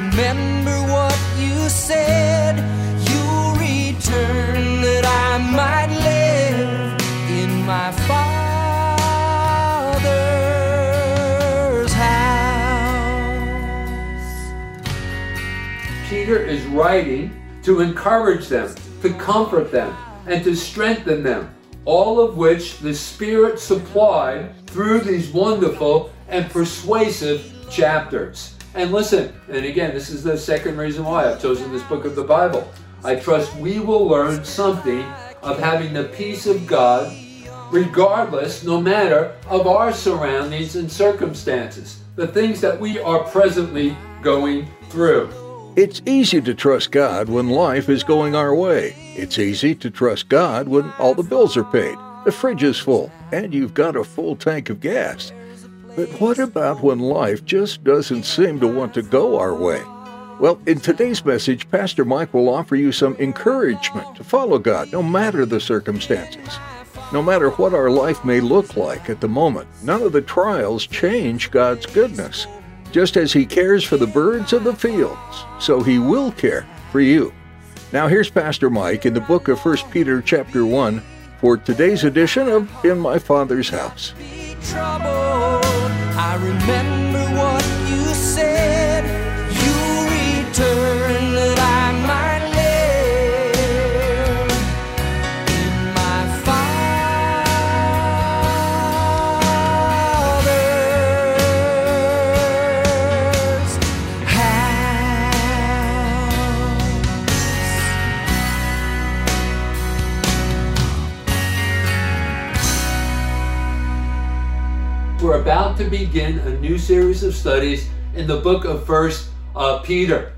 Remember what you said. You'll return that I might live in my Father's house. Peter is writing to encourage them, to comfort them, and to strengthen them, all of which the Spirit supplied through these wonderful and persuasive chapters. And listen, and again, this is the second reason why I've chosen this book of the Bible. I trust we will learn something of having the peace of God regardless, no matter, of our surroundings and circumstances, the things that we are presently going through. It's easy to trust God when life is going our way. It's easy to trust God when all the bills are paid, the fridge is full, and you've got a full tank of gas. But what about when life just doesn't seem to want to go our way? Well, in today's message, Pastor Mike will offer you some encouragement to follow God no matter the circumstances. No matter what our life may look like at the moment, none of the trials change God's goodness. Just as He cares for the birds of the fields, so He will care for you. Now here's Pastor Mike in the book of 1 Peter chapter 1 for today's edition of In My Father's House. I remember what you said. You return We're about to begin a new series of studies in the book of First uh, Peter.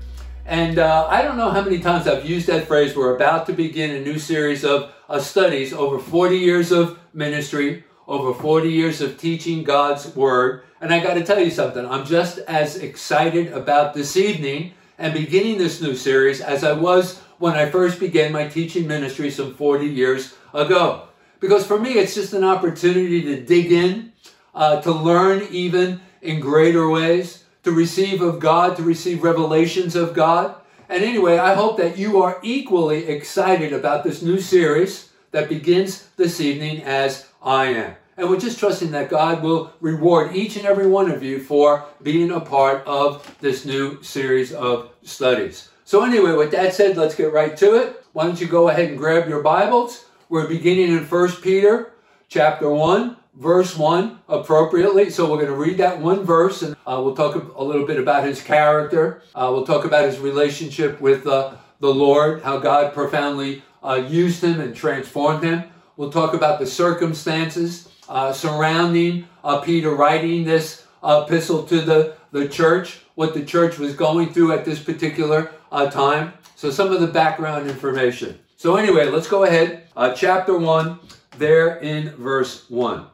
And uh, I don't know how many times I've used that phrase. We're about to begin a new series of uh, studies over 40 years of ministry, over 40 years of teaching God's Word. And I got to tell you something, I'm just as excited about this evening and beginning this new series as I was when I first began my teaching ministry some 40 years ago. Because for me, it's just an opportunity to dig in, uh, to learn even in greater ways, to receive of God, to receive revelations of God. And anyway, I hope that you are equally excited about this new series that begins this evening as I am. And we're just trusting that God will reward each and every one of you for being a part of this new series of studies. So, anyway, with that said, let's get right to it. Why don't you go ahead and grab your Bibles? We're beginning in 1 Peter chapter 1, verse 1 appropriately. So we're going to read that one verse and uh, we'll talk a little bit about his character. Uh, we'll talk about his relationship with uh, the Lord, how God profoundly uh, used him and transformed him. We'll talk about the circumstances uh, surrounding uh, Peter writing this epistle to the, the church, what the church was going through at this particular time. So some of the background information. So anyway, let's go ahead. chapter 1, there in verse 1.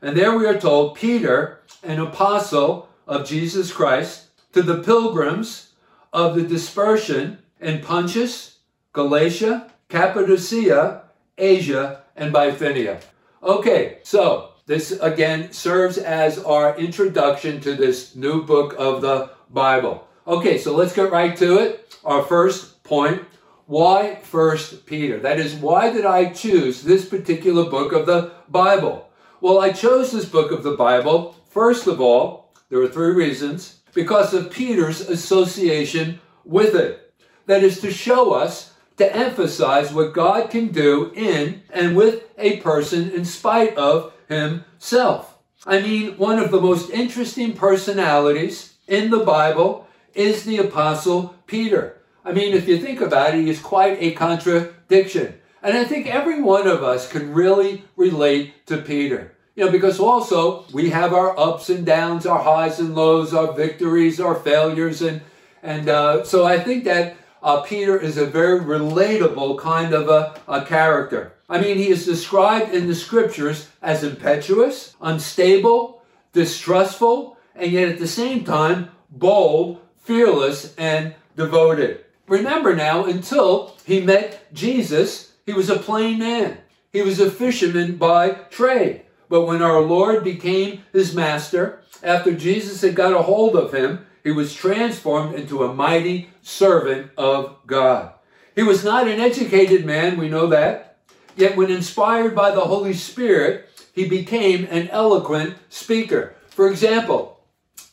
And there we are told, Peter, an apostle of Jesus Christ, to the pilgrims of the dispersion in Pontus, Galatia, Cappadocia, Asia, and Bithynia. Okay, so this again serves as our introduction to this new book of the Bible. Okay, so let's get right to it. Our first point why First Peter? That is, why did I choose this particular book of the Bible? Well, I chose this book of the Bible, first of all, there are three reasons, because of Peter's association with it. That is to show us, to emphasize what God can do in and with a person in spite of himself. I mean, one of the most interesting personalities in the Bible is the Apostle Peter. I mean, if you think about it, he's quite a contradiction. And I think every one of us can really relate to Peter. You know, because also we have our ups and downs, our highs and lows, our victories, our failures, and and uh, so I think that uh, Peter is a very relatable kind of a, a character. I mean, he is described in the scriptures as impetuous, unstable, distrustful, and yet at the same time bold, fearless, and devoted. Remember now, until he met Jesus, he was a plain man. He was a fisherman by trade. But when our Lord became his master, after Jesus had got a hold of him, he was transformed into a mighty servant of God. He was not an educated man, we know that. Yet when inspired by the Holy Spirit, he became an eloquent speaker. For example,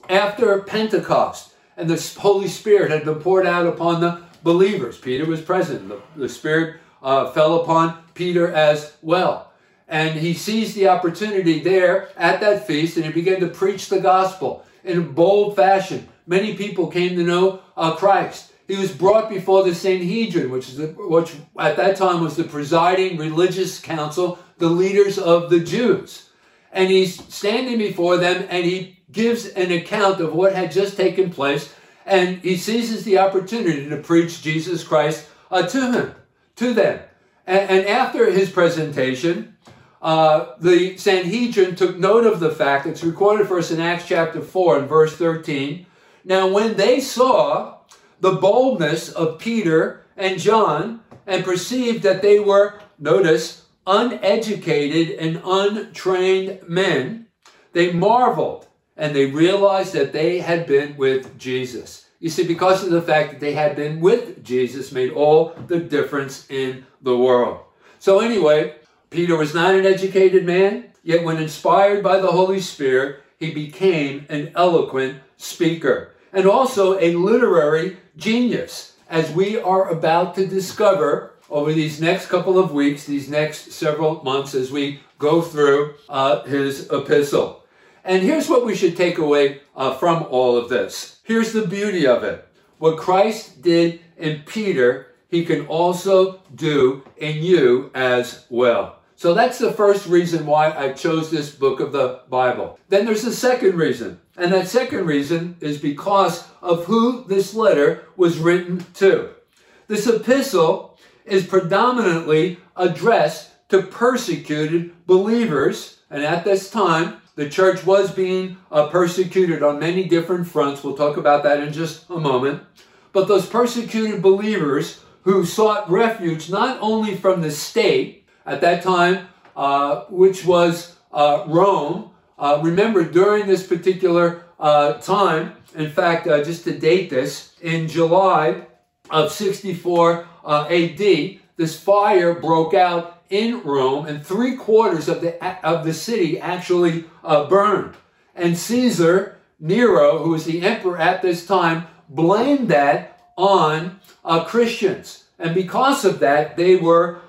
after Pentecost and the Holy Spirit had been poured out upon the believers, Peter was present. The, the Spirit uh, fell upon Peter as well. And he seized the opportunity there at that feast and he began to preach the gospel in bold fashion. Many people came to know uh, Christ. He was brought before the Sanhedrin, which, is the, which at that time was the presiding religious council, the leaders of the Jews. And he's standing before them and he gives an account of what had just taken place. And he seizes the opportunity to preach Jesus Christ uh, to him, to them. And, and after his presentation, uh, the Sanhedrin took note of the fact, it's recorded for us in Acts chapter 4 and verse 13. Now, when they saw the boldness of Peter and John and perceived that they were, notice, uneducated and untrained men, they marveled and they realized that they had been with Jesus. You see, because of the fact that they had been with Jesus made all the difference in the world. So, anyway, Peter was not an educated man, yet, when inspired by the Holy Spirit, he became an eloquent speaker and also a literary genius, as we are about to discover over these next couple of weeks, these next several months, as we go through uh, his epistle. And here's what we should take away uh, from all of this. Here's the beauty of it. What Christ did in Peter, he can also do in you as well. So that's the first reason why I chose this book of the Bible. Then there's a second reason. And that second reason is because of who this letter was written to. This epistle is predominantly addressed to persecuted believers. And at this time, the church was being uh, persecuted on many different fronts. We'll talk about that in just a moment. But those persecuted believers who sought refuge not only from the state at that time, uh, which was uh, Rome, uh, remember, during this particular uh, time, in fact, uh, just to date this, in July of 64 uh, AD, this fire broke out in Rome, and three quarters of the of the city actually uh, burned. And Caesar Nero, who was the emperor at this time, blamed that on uh, Christians, and because of that, they were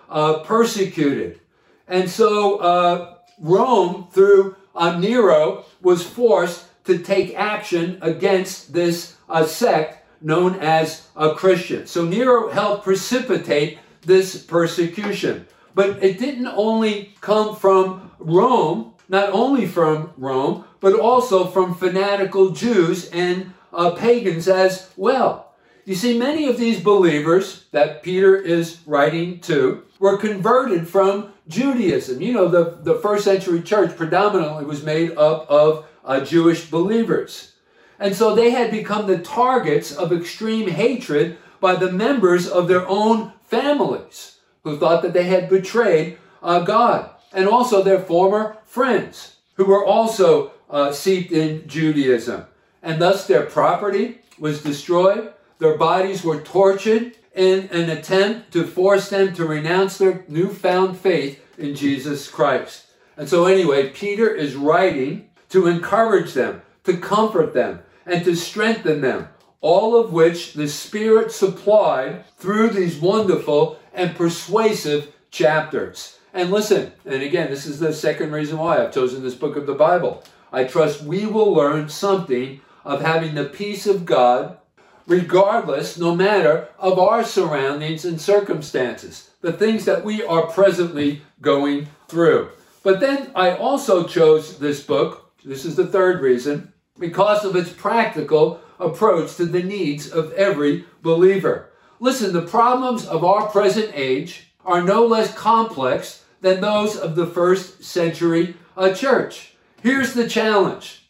persecuted. And so Rome, through uh, Nero was forced to take action against this uh, sect known as a Christian. So Nero helped precipitate this persecution. But it didn't only come from Rome, not only from Rome, but also from fanatical Jews and uh, pagans as well. You see, many of these believers that Peter is writing to were converted from Judaism. You know, the, the first century church predominantly was made up of uh, Jewish believers. And so they had become the targets of extreme hatred by the members of their own families who thought that they had betrayed uh, God, and also their former friends who were also uh, seeped in Judaism. And thus their property was destroyed, their bodies were tortured, in an attempt to force them to renounce their newfound faith in Jesus Christ. And so, anyway, Peter is writing to encourage them, to comfort them, and to strengthen them, all of which the Spirit supplied through these wonderful and persuasive chapters. And listen, and again, this is the second reason why I've chosen this book of the Bible. I trust we will learn something of having the peace of God regardless, no matter, of our surroundings and circumstances, the things that we are presently going through. But then I also chose this book, this is the third reason, because of its practical approach to the needs of every believer. Listen, the problems of our present age are no less complex than those of the first century uh, church. Here's the challenge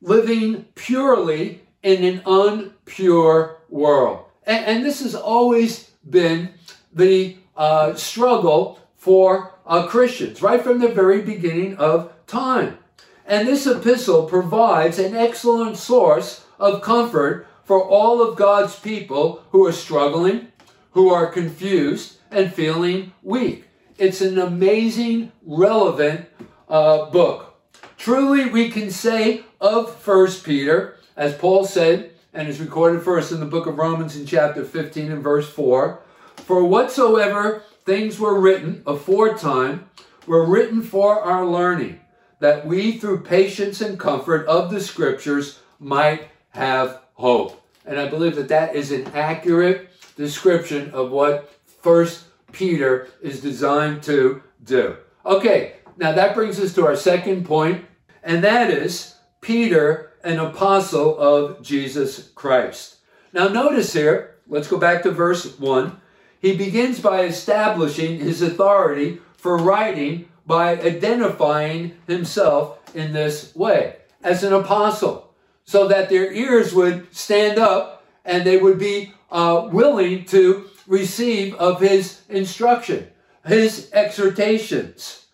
living purely in an unpure world. And, and this has always been the uh, struggle for uh, Christians, right from the very beginning of time. And this epistle provides an excellent source of comfort for all of God's people who are struggling, who are confused, and feeling weak. It's an amazing, relevant uh, book. Truly, we can say of First Peter, as Paul said, and is recorded for us in the book of Romans in chapter 15 and verse 4 For whatsoever things were written aforetime were written for our learning, that we through patience and comfort of the scriptures might have hope. And I believe that that is an accurate description of what First Peter is designed to do. Okay, now that brings us to our second point, and that is Peter, an apostle of Jesus Christ. Now notice here, let's go back to verse 1. He begins by establishing his authority for writing by identifying himself in this way as an apostle, so that their ears would stand up and they would be uh, willing to receive of his instruction, his exhortations.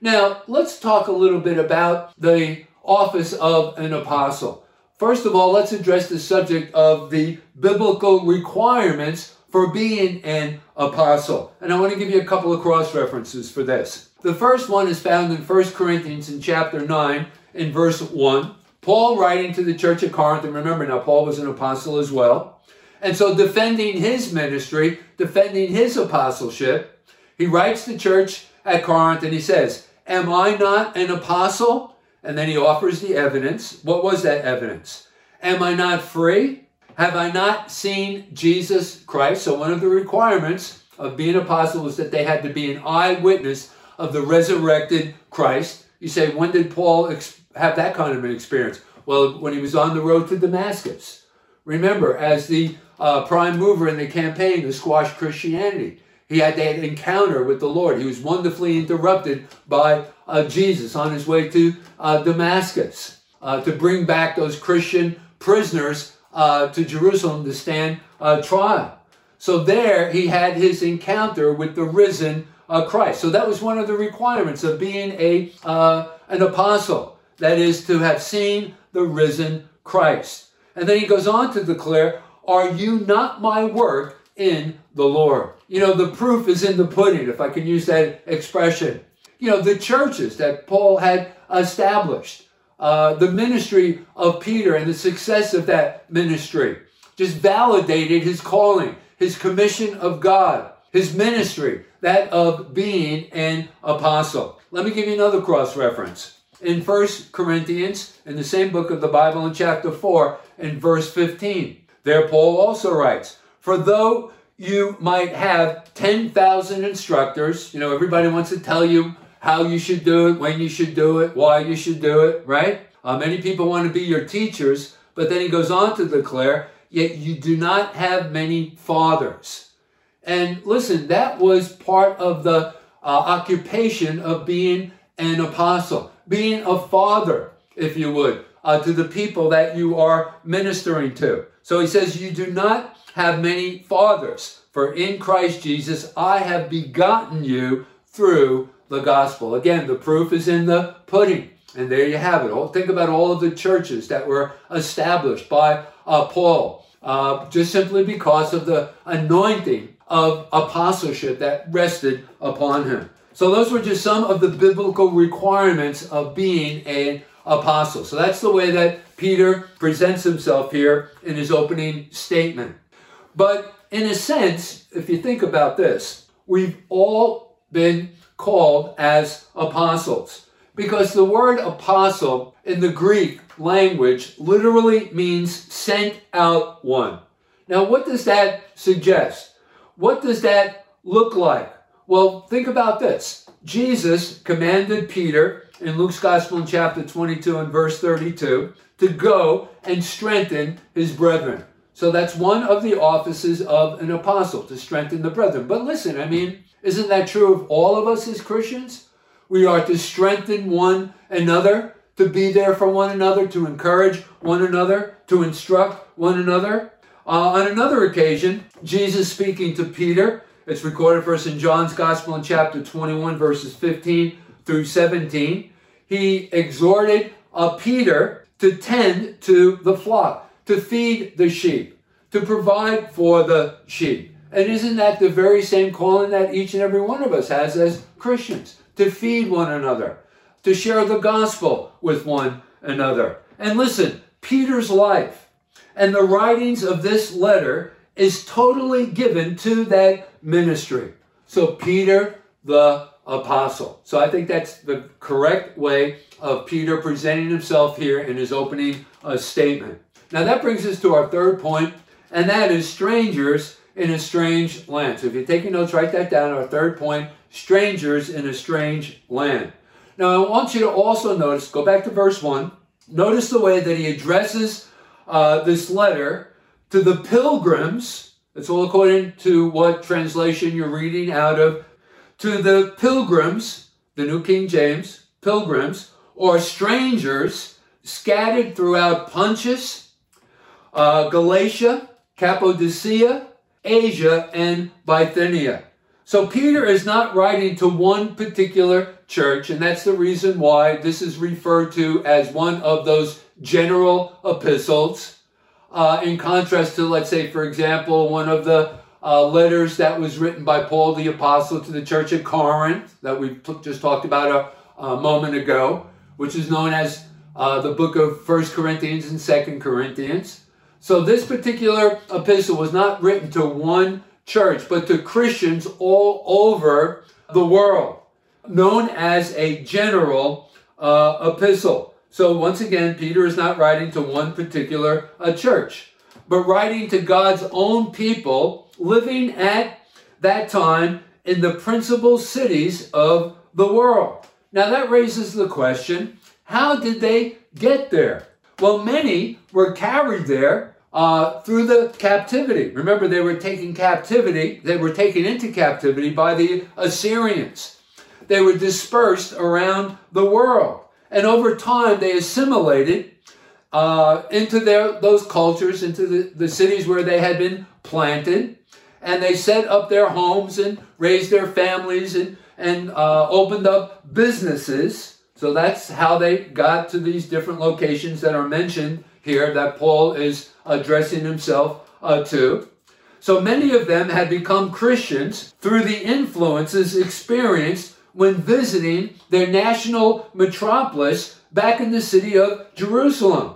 Now, let's talk a little bit about the office of an apostle. First of all, let's address the subject of the biblical requirements for being an apostle. And I want to give you a couple of cross references for this. The first one is found in 1 Corinthians in chapter 9 in verse 1. Paul writing to the church at Corinth, and remember now, Paul was an apostle as well. And so, defending his ministry, defending his apostleship, he writes to the church at Corinth and he says, Am I not an apostle? And then he offers the evidence. What was that evidence? Am I not free? Have I not seen Jesus Christ? So, one of the requirements of being an apostle was that they had to be an eyewitness of the resurrected Christ. You say, when did Paul have that kind of an experience? Well, when he was on the road to Damascus. Remember, as the uh, prime mover in the campaign to squash Christianity, he had that encounter with the Lord. He was wonderfully interrupted by uh, Jesus on his way to uh, Damascus uh, to bring back those Christian prisoners uh, to Jerusalem to stand uh, trial. So there he had his encounter with the risen Christ. So that was one of the requirements of being a an apostle. That is to have seen the risen Christ. And then he goes on to declare, "Are you not my work in the Lord?" You know, the proof is in the pudding, if I can use that expression. You know, the churches that Paul had established, uh, the ministry of Peter and the success of that ministry just validated his calling, his commission of God, his ministry, that of being an apostle. Let me give you another cross reference. In 1 Corinthians, in the same book of the Bible, in chapter 4, in verse 15, there Paul also writes, For though you might have 10,000 instructors, you know, everybody wants to tell you how you should do it, when you should do it, why you should do it, right? Uh, many people want to be your teachers, but then he goes on to declare, yet you do not have many fathers. And listen, that was part of the uh, occupation of being an apostle, being a father, if you would, uh, to the people that you are ministering to. So he says, You do not have many fathers, for in Christ Jesus I have begotten you through the gospel. Again, the proof is in the pudding. And there you have it. Think about all of the churches that were established by uh, Paul, uh, just simply because of the anointing of apostleship that rested upon him. So those were just some of the biblical requirements of being an apostle. So that's the way that Peter presents himself here in his opening statement. But in a sense, if you think about this, we've all been called as apostles. Because the word apostle in the Greek language literally means sent out one. Now, what does that suggest? What does that look like? Well, think about this. Jesus commanded Peter in Luke's Gospel in chapter 22 and verse 32 to go and strengthen his brethren. So that's one of the offices of an apostle, to strengthen the brethren. But listen, I mean, isn't that true of all of us as Christians? We are to strengthen one another, to be there for one another, to encourage one another, to instruct one another. Uh, on another occasion, Jesus speaking to Peter, it's recorded for us in John's Gospel in chapter 21, verses 15 through 17. He exhorted uh, Peter to tend to the flock, to feed the sheep, to provide for the sheep. And isn't that the very same calling that each and every one of us has as Christians? To feed one another, to share the gospel with one another. And listen, Peter's life and the writings of this letter is totally given to that ministry. So, Peter the apostle. So, I think that's the correct way of Peter presenting himself here in his opening uh, statement. Now, that brings us to our third point, and that is strangers in a strange land. So, if you're taking notes, write that down. Our third point strangers in a strange land. Now, I want you to also notice, go back to verse 1. Notice the way that he addresses uh, this letter to the pilgrims. It's all according to what translation you're reading out of. To the pilgrims, the New King James, pilgrims, or strangers scattered throughout Pontus, uh, Galatia, Cappadocia, Asia, and Bithynia. So Peter is not writing to one particular church, and that's the reason why this is referred to as one of those general epistles. Uh, in contrast to, let's say, for example, one of the uh, letters that was written by Paul the Apostle to the church at Corinth that we just talked about a, a moment ago, which is known as uh, the book of First Corinthians and Second Corinthians. So this particular epistle was not written to one church, but to Christians all over the world, known as a general uh, epistle. So once again, Peter is not writing to one particular uh, church, but writing to God's own people living at that time in the principal cities of the world. Now that raises the question, how did they get there? Well, many were carried there uh, through the captivity. Remember, they were taken captivity, they were taken into captivity by the Assyrians. They were dispersed around the world. And over time, they assimilated uh, into their, those cultures, into the, the cities where they had been planted. And they set up their homes and raised their families and, and uh, opened up businesses. So that's how they got to these different locations that are mentioned here that Paul is addressing himself uh, to. So many of them had become Christians through the influences experienced when visiting their national metropolis back in the city of Jerusalem,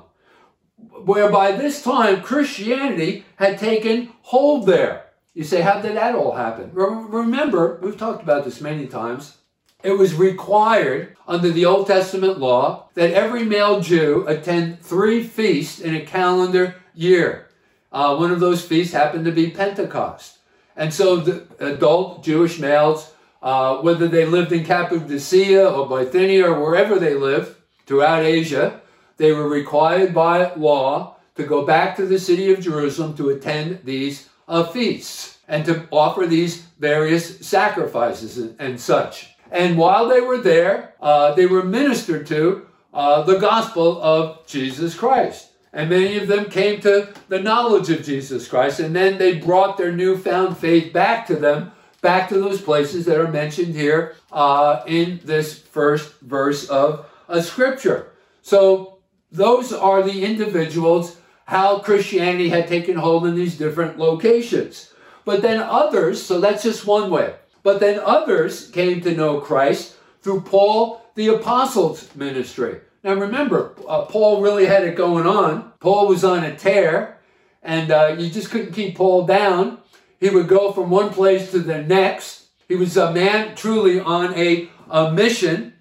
where by this time Christianity had taken hold there. You say, how did that all happen? Remember, we've talked about this many times. It was required under the Old Testament law that every male Jew attend three feasts in a calendar year. Uh, one of those feasts happened to be Pentecost. And so the adult Jewish males, uh, whether they lived in Cappadocia or Bithynia or wherever they lived throughout Asia, they were required by law to go back to the city of Jerusalem to attend these uh, feasts and to offer these various sacrifices and, and such. And while they were there, uh, they were ministered to uh, the gospel of Jesus Christ. And many of them came to the knowledge of Jesus Christ, and then they brought their newfound faith back to them, back to those places that are mentioned here uh, in this first verse of a scripture. So those are the individuals how Christianity had taken hold in these different locations. But then others, so that's just one way. But then others came to know Christ through Paul the Apostle's ministry. Now remember, uh, Paul really had it going on. Paul was on a tear, and uh, you just couldn't keep Paul down. He would go from one place to the next. He was a man truly on a, a mission.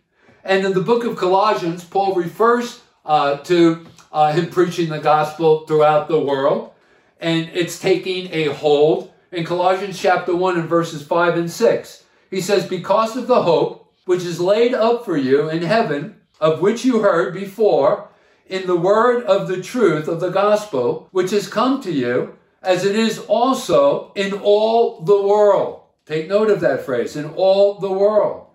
And in the book of Colossians, Paul refers uh, to uh, him preaching the gospel throughout the world, and it's taking a hold. In Colossians chapter 1 and verses 5 and 6, He says, Because of the hope which is laid up for you in heaven, of which you heard before in the word of the truth of the gospel, which has come to you, as it is also in all the world. Take note of that phrase, in all the world.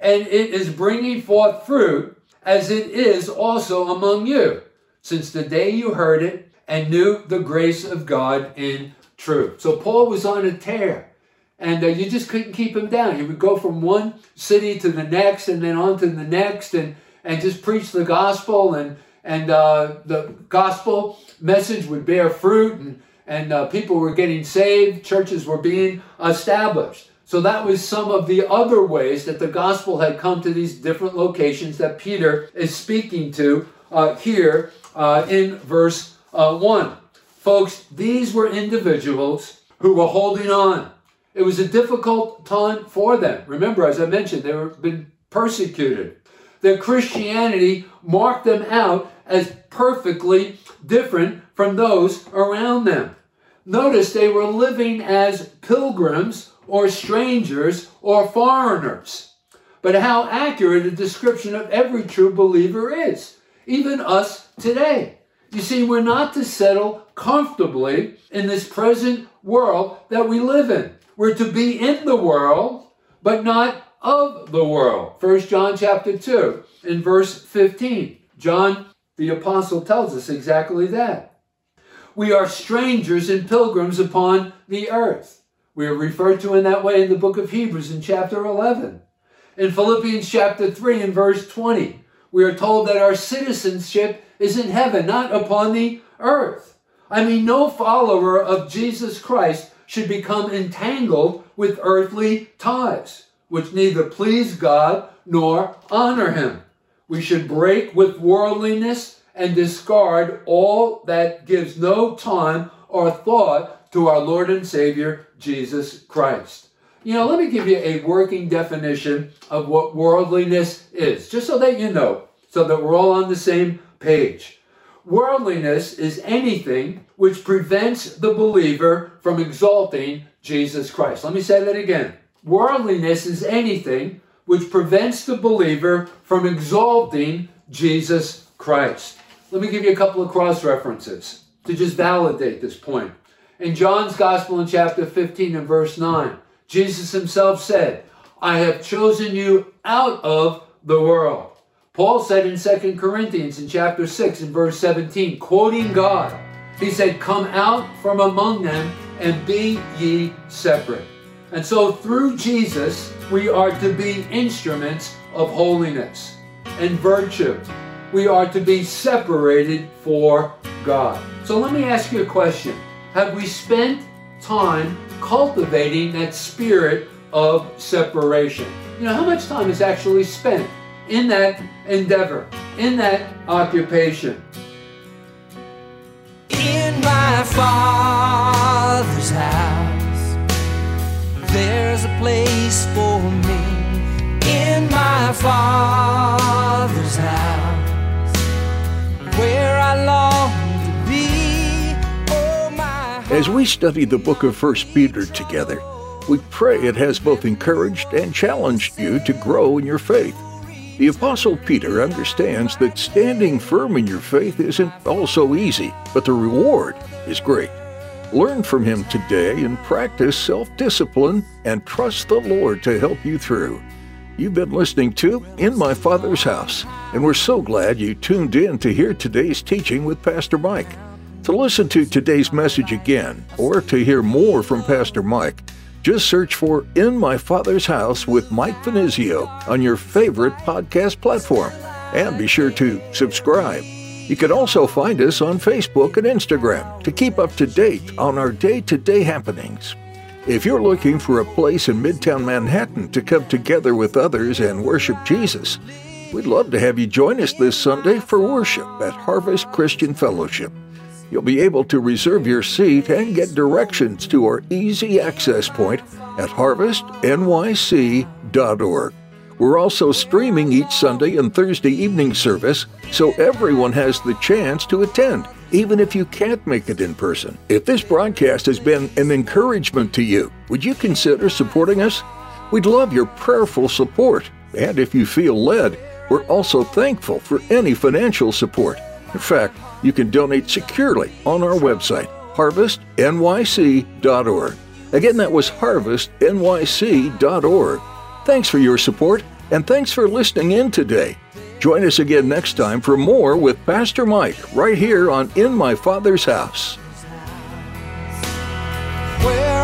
And it is bringing forth fruit, as it is also among you, since the day you heard it and knew the grace of God in truth. So Paul was on a tear, and uh, you just couldn't keep him down. He would go from one city to the next, and then on to the next, and and just preach the gospel, and and uh, the gospel message would bear fruit, and and uh, people were getting saved, churches were being established. So that was some of the other ways that the gospel had come to these different locations that Peter is speaking to uh, here uh, in verse uh, 1. Folks, these were individuals who were holding on. It was a difficult time for them. Remember, as I mentioned, they were been persecuted. Their Christianity marked them out as perfectly different from those around them. Notice they were living as pilgrims or strangers or foreigners. But how accurate a description of every true believer is, even us today. You see, we're not to settle comfortably in this present world that we live in. We're to be in the world, but not of the world. 1 John chapter 2 in verse 15. John the apostle tells us exactly that. We are strangers and pilgrims upon the earth. We are referred to in that way in the book of Hebrews in chapter 11. In Philippians chapter 3 and verse 20, we are told that our citizenship is in heaven, not upon the earth. I mean, no follower of Jesus Christ should become entangled with earthly ties, which neither please God nor honor him. We should break with worldliness and discard all that gives no time or thought to our Lord and Savior, Jesus Christ. You know, let me give you a working definition of what worldliness is, just so that you know, so that we're all on the same page. Worldliness is anything which prevents the believer from exalting Jesus Christ. Let me say that again. Worldliness is anything which prevents the believer from exalting Jesus Christ. Let me give you a couple of cross references to just validate this point. In John's Gospel in chapter 15 and verse 9, Jesus himself said, I have chosen you out of the world. Paul said in 2 Corinthians in chapter 6 and verse 17, quoting God, he said, Come out from among them and be ye separate. And so through Jesus, we are to be instruments of holiness and virtue we are to be separated for God. So let me ask you a question. Have we spent time cultivating that spirit of separation? You know, how much time is actually spent in that endeavor, in that occupation? In my Father's house, there's a place for me. In my Father's house As we study the book of 1 Peter together, we pray it has both encouraged and challenged you to grow in your faith. The Apostle Peter understands that standing firm in your faith isn't all so easy, but the reward is great. Learn from him today and practice self discipline and trust the Lord to help you through. You've been listening to In My Father's House, and we're so glad you tuned in to hear today's teaching with Pastor Mike. To listen to today's message again, or to hear more from Pastor Mike, just search for In My Father's House with Mike Finizio on your favorite podcast platform. And be sure to subscribe. You can also find us on Facebook and Instagram to keep up to date on our day to day happenings. If you're looking for a place in Midtown Manhattan to come together with others and worship Jesus, we'd love to have you join us this Sunday for worship at Harvest Christian Fellowship. You'll be able to reserve your seat and get directions to our easy access point at harvestnyc.org. We're also streaming each Sunday and Thursday evening service, so everyone has the chance to attend even if you can't make it in person. If this broadcast has been an encouragement to you, would you consider supporting us? We'd love your prayerful support, and if you feel led, we're also thankful for any financial support. In fact, you can donate securely on our website, harvestnyc.org. Again, that was harvestnyc.org. Thanks for your support, and thanks for listening in today. Join us again next time for more with Pastor Mike right here on In My Father's House. Where